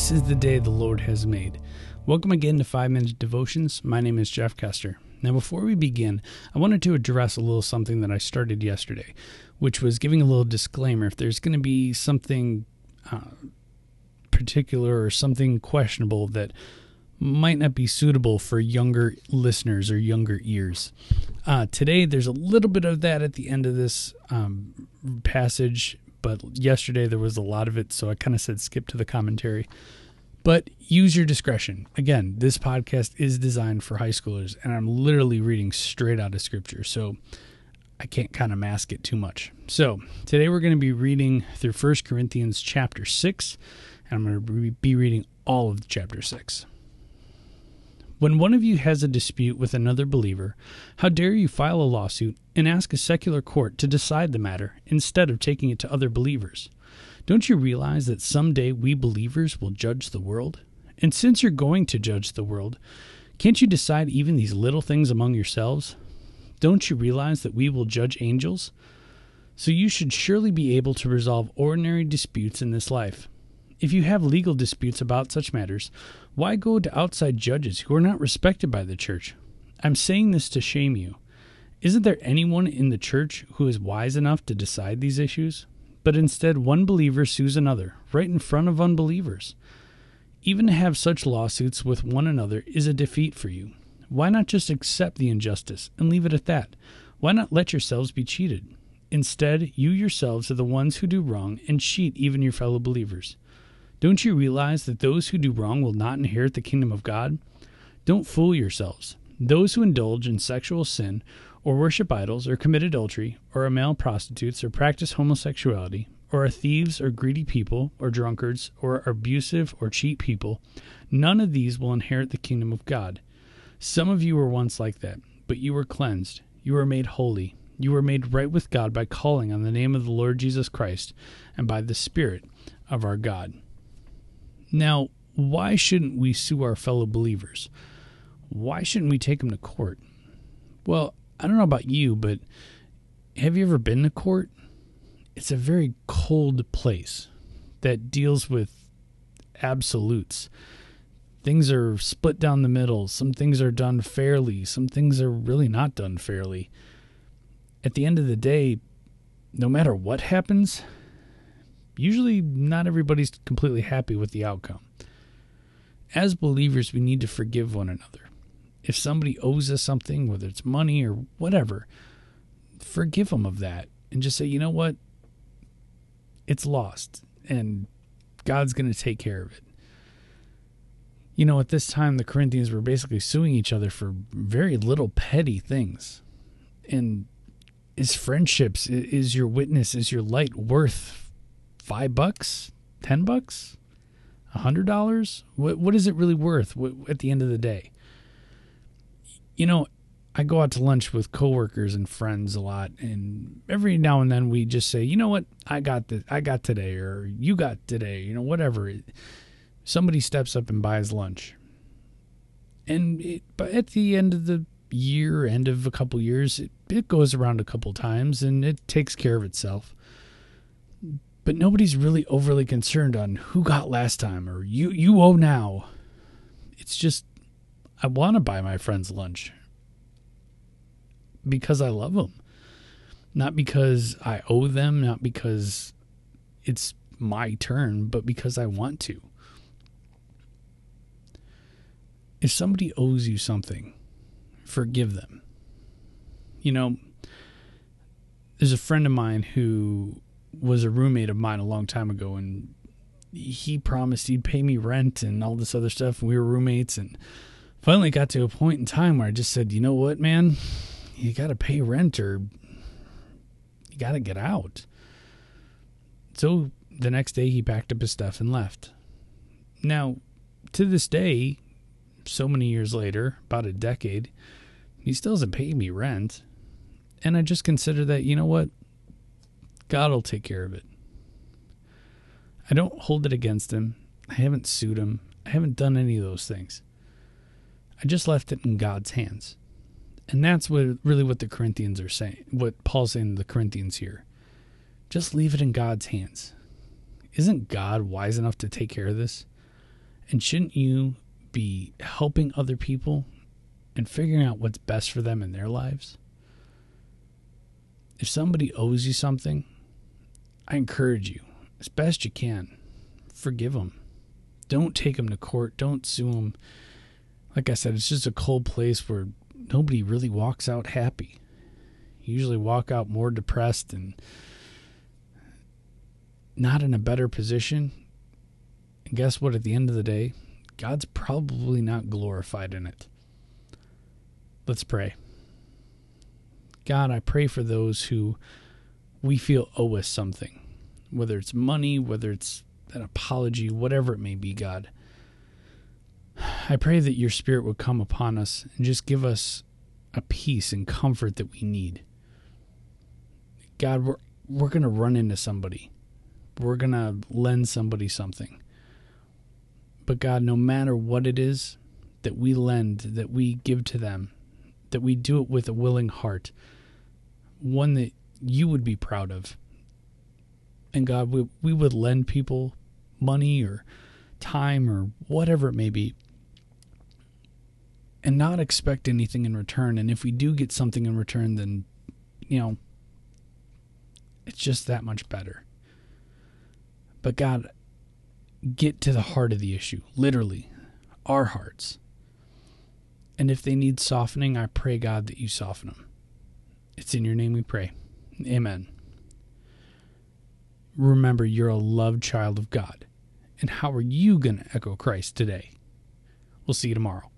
This is the day the Lord has made. Welcome again to 5 Minute Devotions. My name is Jeff Kester. Now, before we begin, I wanted to address a little something that I started yesterday, which was giving a little disclaimer. If there's going to be something uh, particular or something questionable that might not be suitable for younger listeners or younger ears. Uh, today, there's a little bit of that at the end of this um, passage, but yesterday there was a lot of it, so I kind of said skip to the commentary. But use your discretion. Again, this podcast is designed for high schoolers, and I'm literally reading straight out of scripture, so I can't kind of mask it too much. So today we're going to be reading through 1 Corinthians chapter 6, and I'm going to be reading all of chapter 6. When one of you has a dispute with another believer, how dare you file a lawsuit and ask a secular court to decide the matter instead of taking it to other believers? Don't you realize that someday we believers will judge the world? And since you're going to judge the world, can't you decide even these little things among yourselves? Don't you realize that we will judge angels? So you should surely be able to resolve ordinary disputes in this life. If you have legal disputes about such matters, why go to outside judges who are not respected by the church? I'm saying this to shame you. Isn't there anyone in the church who is wise enough to decide these issues? But instead, one believer sues another, right in front of unbelievers. Even to have such lawsuits with one another is a defeat for you. Why not just accept the injustice and leave it at that? Why not let yourselves be cheated? Instead, you yourselves are the ones who do wrong and cheat even your fellow believers. Don't you realize that those who do wrong will not inherit the kingdom of God? Don't fool yourselves. Those who indulge in sexual sin, or worship idols, or commit adultery, or are male prostitutes, or practice homosexuality, or are thieves, or greedy people, or drunkards, or are abusive or cheat people, none of these will inherit the kingdom of God. Some of you were once like that, but you were cleansed. You were made holy. You were made right with God by calling on the name of the Lord Jesus Christ and by the Spirit of our God. Now, why shouldn't we sue our fellow believers? Why shouldn't we take them to court? Well, I don't know about you, but have you ever been to court? It's a very cold place that deals with absolutes. Things are split down the middle. Some things are done fairly. Some things are really not done fairly. At the end of the day, no matter what happens, usually not everybody's completely happy with the outcome. As believers, we need to forgive one another. If somebody owes us something, whether it's money or whatever, forgive them of that and just say, you know what? It's lost and God's going to take care of it. You know, at this time, the Corinthians were basically suing each other for very little petty things. And is friendships, is your witness, is your light worth five bucks, ten bucks, a hundred dollars? What what is it really worth at the end of the day? You know, I go out to lunch with coworkers and friends a lot, and every now and then we just say, you know what, I got this, I got today, or you got today, you know, whatever. Somebody steps up and buys lunch, and it, but at the end of the year, end of a couple years, it, it goes around a couple times, and it takes care of itself but nobody's really overly concerned on who got last time or you you owe now. It's just I want to buy my friends lunch because I love them. Not because I owe them, not because it's my turn, but because I want to. If somebody owes you something, forgive them. You know, there's a friend of mine who was a roommate of mine a long time ago, and he promised he'd pay me rent and all this other stuff. We were roommates, and finally got to a point in time where I just said, "You know what, man? You got to pay rent, or you got to get out." So the next day, he packed up his stuff and left. Now, to this day, so many years later, about a decade, he still hasn't paid me rent. And I just consider that, you know what? God will take care of it. I don't hold it against him. I haven't sued him. I haven't done any of those things. I just left it in God's hands. And that's what really what the Corinthians are saying, what Paul's saying to the Corinthians here. Just leave it in God's hands. Isn't God wise enough to take care of this? And shouldn't you be helping other people and figuring out what's best for them in their lives? If somebody owes you something, I encourage you, as best you can, forgive them. Don't take them to court. Don't sue them. Like I said, it's just a cold place where nobody really walks out happy. You usually walk out more depressed and not in a better position. And guess what? At the end of the day, God's probably not glorified in it. Let's pray. God, I pray for those who we feel owe us something, whether it's money, whether it's an apology, whatever it may be, God. I pray that your spirit would come upon us and just give us a peace and comfort that we need. God, we're we're going to run into somebody. We're going to lend somebody something. But God, no matter what it is that we lend, that we give to them, that we do it with a willing heart, one that you would be proud of. And God, we, we would lend people money or time or whatever it may be and not expect anything in return. And if we do get something in return, then, you know, it's just that much better. But God, get to the heart of the issue, literally, our hearts. And if they need softening, I pray, God, that you soften them. It's in your name we pray. Amen. Remember, you're a loved child of God. And how are you going to echo Christ today? We'll see you tomorrow.